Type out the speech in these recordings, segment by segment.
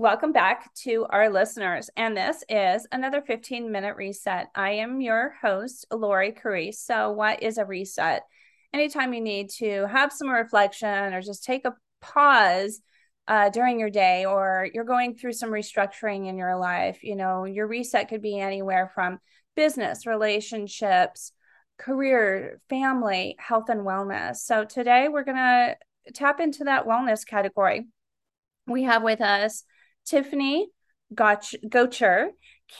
Welcome back to our listeners. And this is another 15 minute reset. I am your host, Lori Carrese. So, what is a reset? Anytime you need to have some reflection or just take a pause uh, during your day, or you're going through some restructuring in your life, you know, your reset could be anywhere from business, relationships, career, family, health, and wellness. So, today we're going to tap into that wellness category. We have with us Tiffany Gotcher,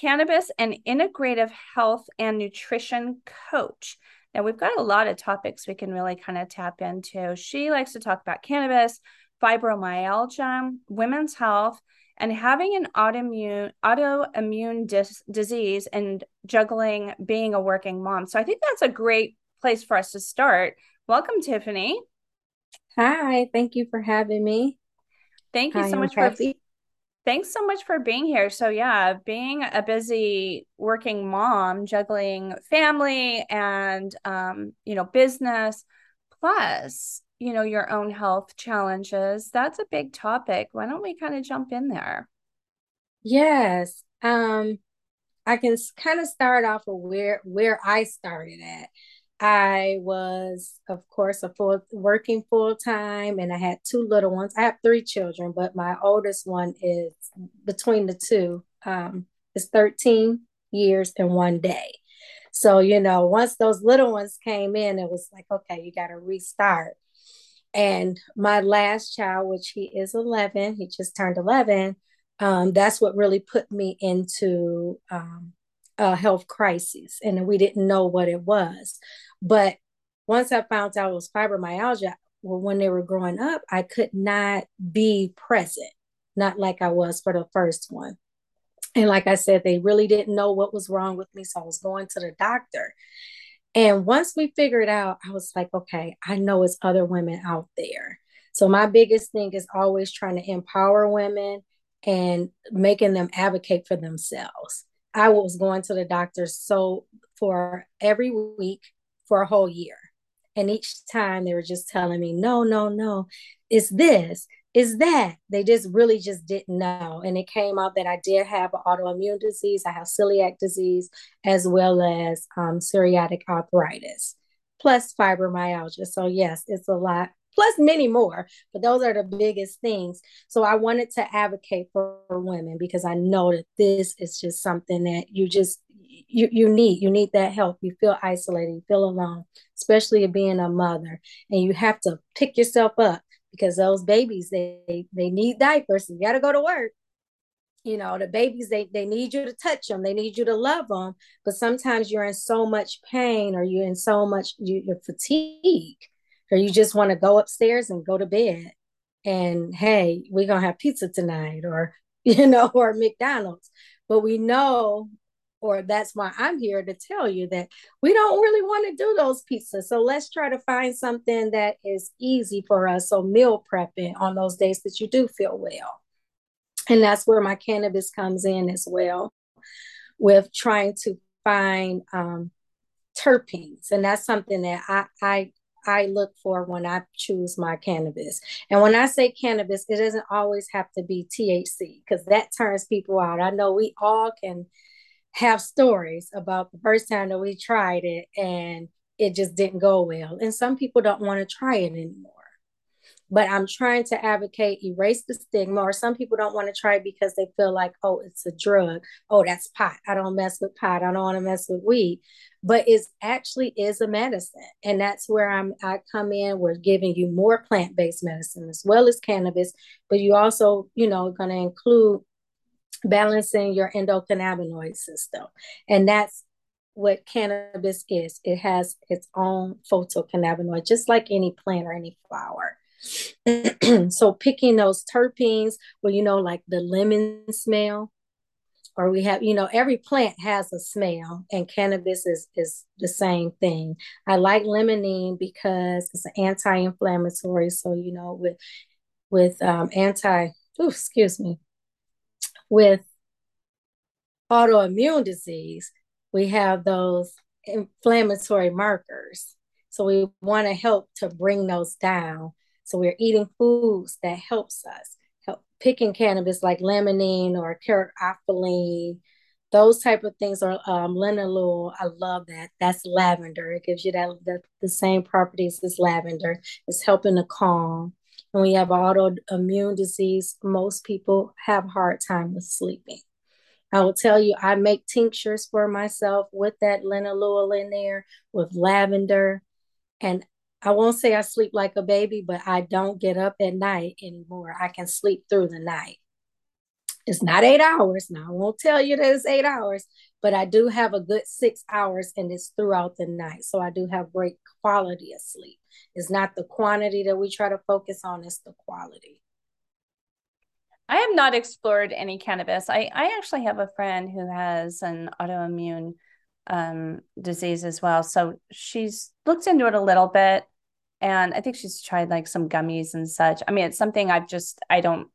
cannabis and integrative health and nutrition coach. Now, we've got a lot of topics we can really kind of tap into. She likes to talk about cannabis, fibromyalgia, women's health, and having an autoimmune autoimmune dis- disease and juggling being a working mom. So I think that's a great place for us to start. Welcome, Tiffany. Hi, thank you for having me. Thank you so much for thanks so much for being here. So yeah, being a busy working mom, juggling family and um, you know, business plus, you know, your own health challenges, that's a big topic. Why don't we kind of jump in there? Yes. Um I can kind of start off with where where I started at. I was, of course, a full working full time, and I had two little ones. I have three children, but my oldest one is between the two um, is 13 years and one day. So you know, once those little ones came in, it was like, okay, you got to restart. And my last child, which he is 11, he just turned 11. Um, that's what really put me into um, a health crisis, and we didn't know what it was. But once I found out it was fibromyalgia, well, when they were growing up, I could not be present, not like I was for the first one. And like I said, they really didn't know what was wrong with me. So I was going to the doctor. And once we figured out, I was like, okay, I know it's other women out there. So my biggest thing is always trying to empower women and making them advocate for themselves. I was going to the doctor so for every week for a whole year. And each time they were just telling me, no, no, no, it's this, it's that. They just really just didn't know. And it came out that I did have an autoimmune disease. I have celiac disease as well as um, psoriatic arthritis, plus fibromyalgia. So, yes, it's a lot plus many more, but those are the biggest things. So I wanted to advocate for women because I know that this is just something that you just you, you need you need that help. You feel isolated you feel alone especially being a mother and you have to pick yourself up because those babies they they need diapers. You got to go to work. You know the babies they they need you to touch them. They need you to love them but sometimes you're in so much pain or you're in so much you, you're fatigued or you just want to go upstairs and go to bed and hey we're gonna have pizza tonight or you know or mcdonald's but we know or that's why I'm here to tell you that we don't really want to do those pizzas. So let's try to find something that is easy for us. So meal prepping on those days that you do feel well. And that's where my cannabis comes in as well, with trying to find um, terpenes. And that's something that I, I I look for when I choose my cannabis. And when I say cannabis, it doesn't always have to be THC because that turns people out. I know we all can have stories about the first time that we tried it and it just didn't go well. And some people don't want to try it anymore. But I'm trying to advocate, erase the stigma, or some people don't want to try because they feel like, oh, it's a drug. Oh, that's pot. I don't mess with pot. I don't want to mess with weed. But it actually is a medicine. And that's where I'm I come in. We're giving you more plant-based medicine as well as cannabis, but you also, you know, going to include balancing your endocannabinoid system. And that's what cannabis is. It has its own phytocannabinoid, just like any plant or any flower. so picking those terpenes, well, you know, like the lemon smell, or we have, you know, every plant has a smell, and cannabis is is the same thing. I like limonene because it's an anti-inflammatory. So you know, with with um, anti, excuse me, with autoimmune disease, we have those inflammatory markers. So we want to help to bring those down. So we're eating foods that helps us, Help picking cannabis like limonene or caryophyllene, those type of things are um, linalool. I love that. That's lavender. It gives you that, that the same properties as lavender. It's helping to calm. And when you have autoimmune disease, most people have a hard time with sleeping. I will tell you, I make tinctures for myself with that linalool in there, with lavender. And I won't say I sleep like a baby, but I don't get up at night anymore. I can sleep through the night. It's not eight hours. Now, I won't tell you that it's eight hours, but I do have a good six hours and it's throughout the night. So I do have great quality of sleep. It's not the quantity that we try to focus on, it's the quality. I have not explored any cannabis. I, I actually have a friend who has an autoimmune um, disease as well. So she's looked into it a little bit. And I think she's tried like some gummies and such. I mean, it's something I've just, I don't,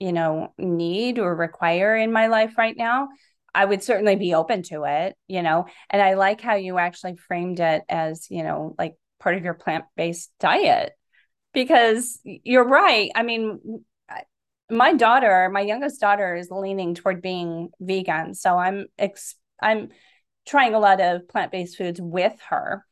you know, need or require in my life right now. I would certainly be open to it, you know. And I like how you actually framed it as, you know, like part of your plant based diet because you're right. I mean, my daughter, my youngest daughter is leaning toward being vegan. So I'm, ex- I'm, trying a lot of plant-based foods with her.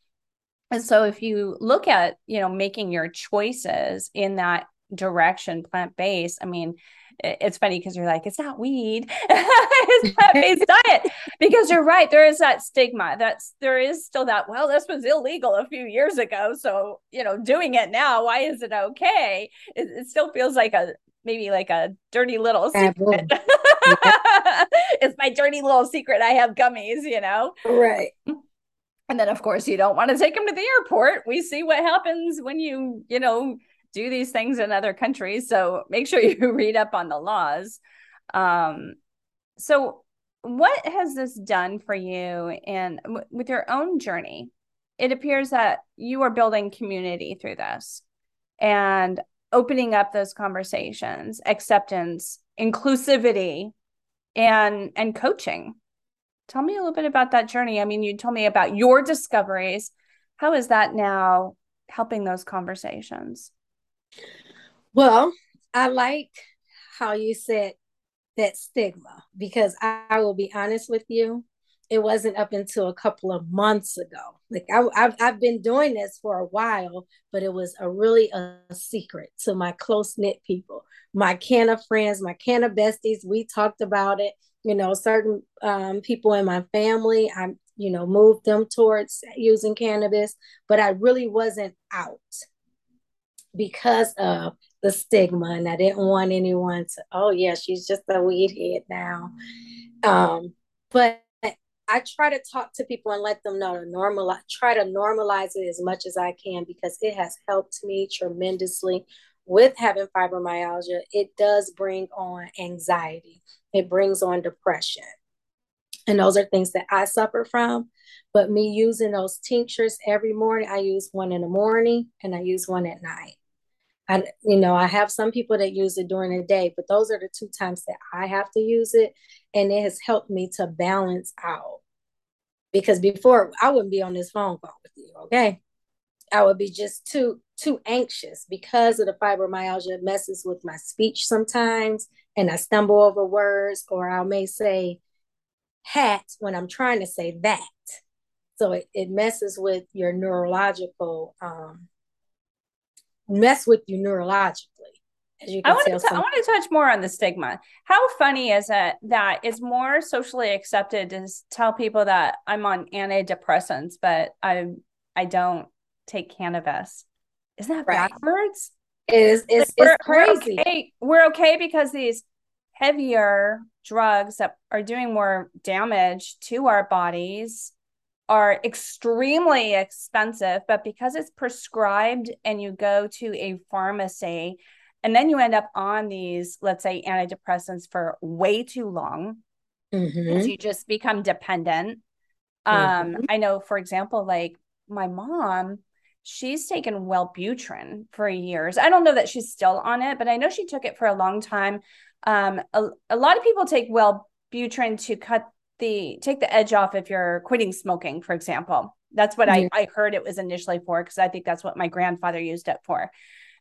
And so if you look at, you know, making your choices in that direction, plant-based, I mean, it's funny because you're like, it's not weed, it's plant-based diet. Because you're right, there is that stigma. That's there is still that, well, this was illegal a few years ago. So, you know, doing it now, why is it okay? It, it still feels like a maybe like a dirty little secret. it's my dirty little secret. I have gummies, you know? Right. And then, of course, you don't want to take them to the airport. We see what happens when you, you know, do these things in other countries. So make sure you read up on the laws. Um, so, what has this done for you and w- with your own journey? It appears that you are building community through this. And opening up those conversations, acceptance, inclusivity, and and coaching. Tell me a little bit about that journey. I mean, you told me about your discoveries. How is that now helping those conversations? Well, I like how you said that stigma because I, will be honest with you it wasn't up until a couple of months ago. Like I, have I've been doing this for a while, but it was a really a secret to my close knit people, my can of friends, my can of besties. We talked about it. You know, certain um, people in my family, I you know moved them towards using cannabis, but I really wasn't out because of the stigma, and I didn't want anyone to. Oh yeah, she's just a weed head now. Um, but I try to talk to people and let them know to normalize, try to normalize it as much as I can because it has helped me tremendously with having fibromyalgia. It does bring on anxiety, it brings on depression. And those are things that I suffer from. But me using those tinctures every morning, I use one in the morning and I use one at night. I, you know, I have some people that use it during the day, but those are the two times that I have to use it. And it has helped me to balance out because before I wouldn't be on this phone call with you, okay? I would be just too too anxious because of the fibromyalgia messes with my speech sometimes and I stumble over words or I may say hat when I'm trying to say that. So it, it messes with your neurological um mess with you neurologically. I want, to, I want to touch more on the stigma. How funny is it that it's more socially accepted to tell people that I'm on antidepressants, but I I don't take cannabis? Isn't that right. backwards? It is it's, we're, it's crazy. We're okay. we're okay because these heavier drugs that are doing more damage to our bodies are extremely expensive, but because it's prescribed and you go to a pharmacy and then you end up on these, let's say, antidepressants for way too long. Mm-hmm. you just become dependent. Um, mm-hmm. I know, for example, like my mom, she's taken Wellbutrin for years. I don't know that she's still on it, but I know she took it for a long time. Um, a, a lot of people take Wellbutrin to cut the take the edge off if you're quitting smoking, for example. That's what I, I heard it was initially for because I think that's what my grandfather used it for.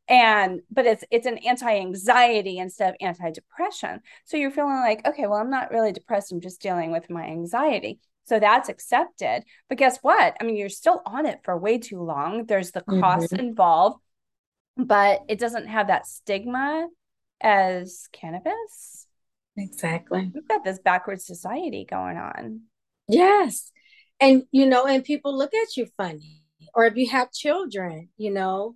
And but it's it's an anti-anxiety instead of anti-depression. So you're feeling like okay well i'm not really depressed. I'm just dealing with my anxiety. So that's accepted. But guess what? I mean you're still on it for way too long. There's the cost mm-hmm. involved but it doesn't have that stigma as cannabis. Exactly. We've got this backwards society going on. Yes. And you know and people look at you funny or if you have children you know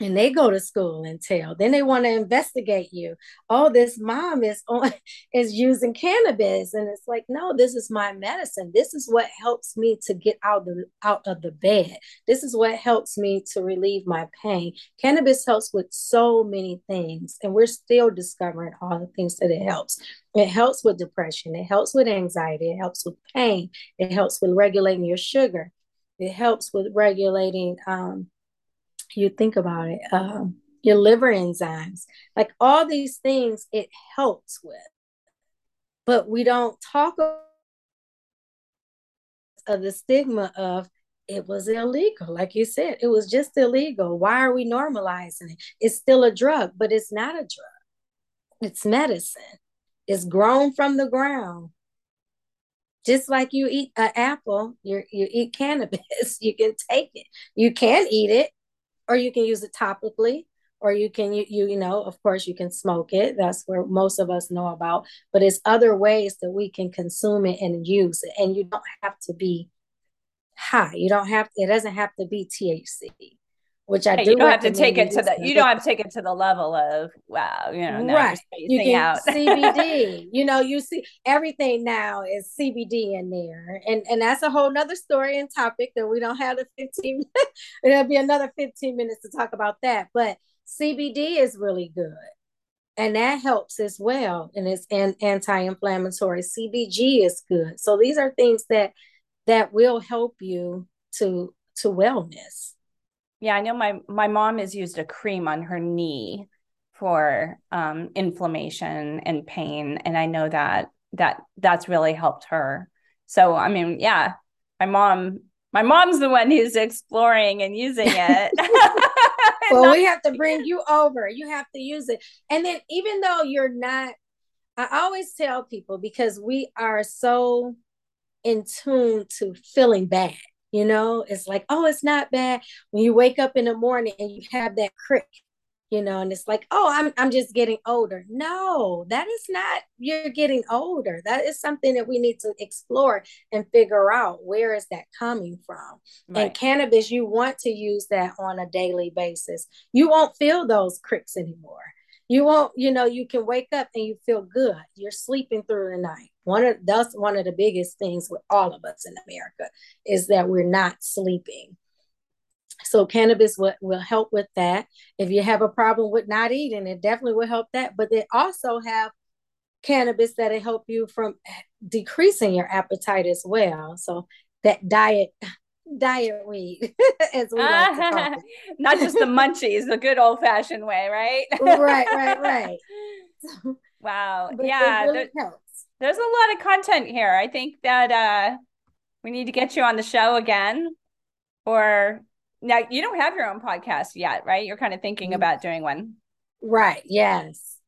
and they go to school and tell. Then they want to investigate you. Oh this mom is on is using cannabis. And it's like no this is my medicine. This is what helps me to get out of the out of the bed. This is what helps me to relieve my pain. Cannabis helps with so many things and we're still discovering all the things that it helps. It helps with depression. It helps with anxiety. It helps with pain. It helps with regulating your sugar. It helps with regulating um, you think about it, um, your liver enzymes, like all these things, it helps with. But we don't talk of the stigma of it was illegal. Like you said, it was just illegal. Why are we normalizing it? It's still a drug, but it's not a drug. It's medicine. It's grown from the ground. Just like you eat an apple, you you eat cannabis. You can take it. You can eat it or you can use it topically or you can you, you know of course you can smoke it. That's where most of us know about but it's other ways that we can consume it and use it and you don't have to be high. You don't have it doesn't have to be thc which I hey, do. You don't have to take it to the. You don't have to take it to the level of wow. You know, right? You can out. CBD. You know, you see everything now is CBD in there, and and that's a whole nother story and topic that we don't have the fifteen. It'll be another fifteen minutes to talk about that, but CBD is really good, and that helps as well, and it's an anti-inflammatory. CBG is good, so these are things that that will help you to to wellness. Yeah, I know my my mom has used a cream on her knee for um, inflammation and pain, and I know that that that's really helped her. So I mean, yeah, my mom my mom's the one who's exploring and using it. well, we have to bring you over. You have to use it, and then even though you're not, I always tell people because we are so in tune to feeling bad you know, it's like, oh, it's not bad. When you wake up in the morning and you have that crick, you know, and it's like, oh, I'm I'm just getting older. No, that is not you're getting older. That is something that we need to explore and figure out where is that coming from. Right. And cannabis, you want to use that on a daily basis. You won't feel those cricks anymore you won't you know you can wake up and you feel good. You're sleeping through the night. One of that's one of the biggest things with all of us in america is that we're not sleeping. So cannabis will, will help with that. If you have a problem with not eating it definitely will help that but they also have cannabis that'll help you from decreasing your appetite as well. So that diet diet weed, as we like to Not just the munchies, the good old fashioned way, right? right, right, right. wow. Yeah. Really there, there's a lot of content here. I think that uh we need to get you on the show again. Or now you don't have your own podcast yet, right? You're kind of thinking about doing one. Right. Yes.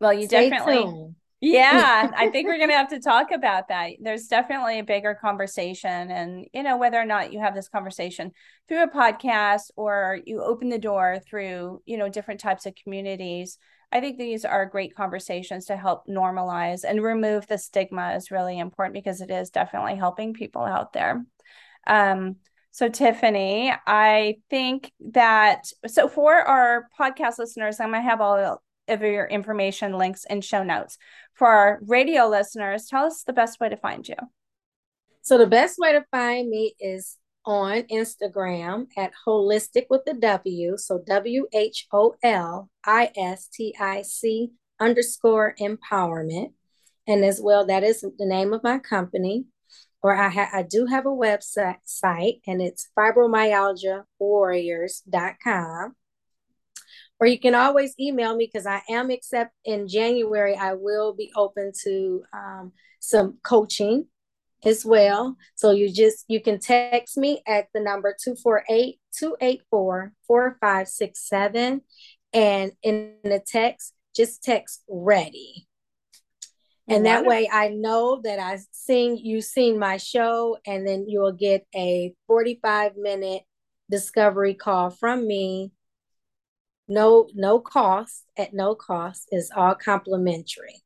Well, you Stay definitely tuned yeah, I think we're going to have to talk about that. There's definitely a bigger conversation. And, you know, whether or not you have this conversation through a podcast or you open the door through, you know, different types of communities, I think these are great conversations to help normalize and remove the stigma is really important because it is definitely helping people out there. Um, so, Tiffany, I think that so for our podcast listeners, I'm going to have all of your information, links, and show notes. For our radio listeners, tell us the best way to find you. So the best way to find me is on Instagram at holistic with the W. So W H O L I S T I C underscore empowerment. And as well, that is the name of my company. Or I, ha- I do have a website site and it's fibromyalgiawarriors.com or you can always email me because I am except in January I will be open to um, some coaching as well. So you just you can text me at the number 248-284-4567 and in the text just text ready. And that way I know that I seen you seen my show and then you will get a 45 minute discovery call from me. No no cost at no cost is all complimentary.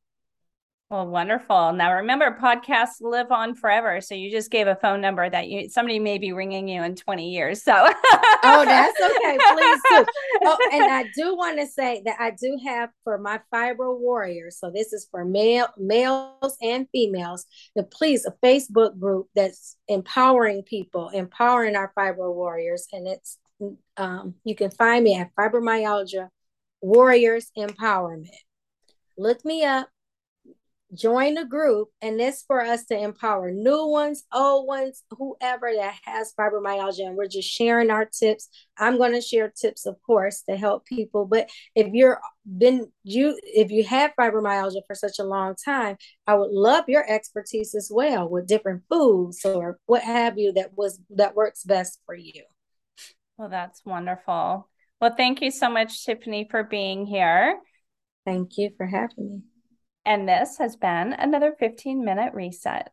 Well, wonderful. Now remember, podcasts live on forever. So you just gave a phone number that you somebody may be ringing you in 20 years. So Oh, that's okay. Please do. Oh, and I do want to say that I do have for my fibro warriors. So this is for male males and females. The please a Facebook group that's empowering people, empowering our fibro warriors. And it's um, you can find me at fibromyalgia warriors empowerment. Look me up join the group and this for us to empower new ones old ones whoever that has fibromyalgia and we're just sharing our tips i'm going to share tips of course to help people but if you're been you if you have fibromyalgia for such a long time i would love your expertise as well with different foods or what have you that was that works best for you well that's wonderful. Well thank you so much tiffany for being here. Thank you for having me. And this has been another 15 minute reset.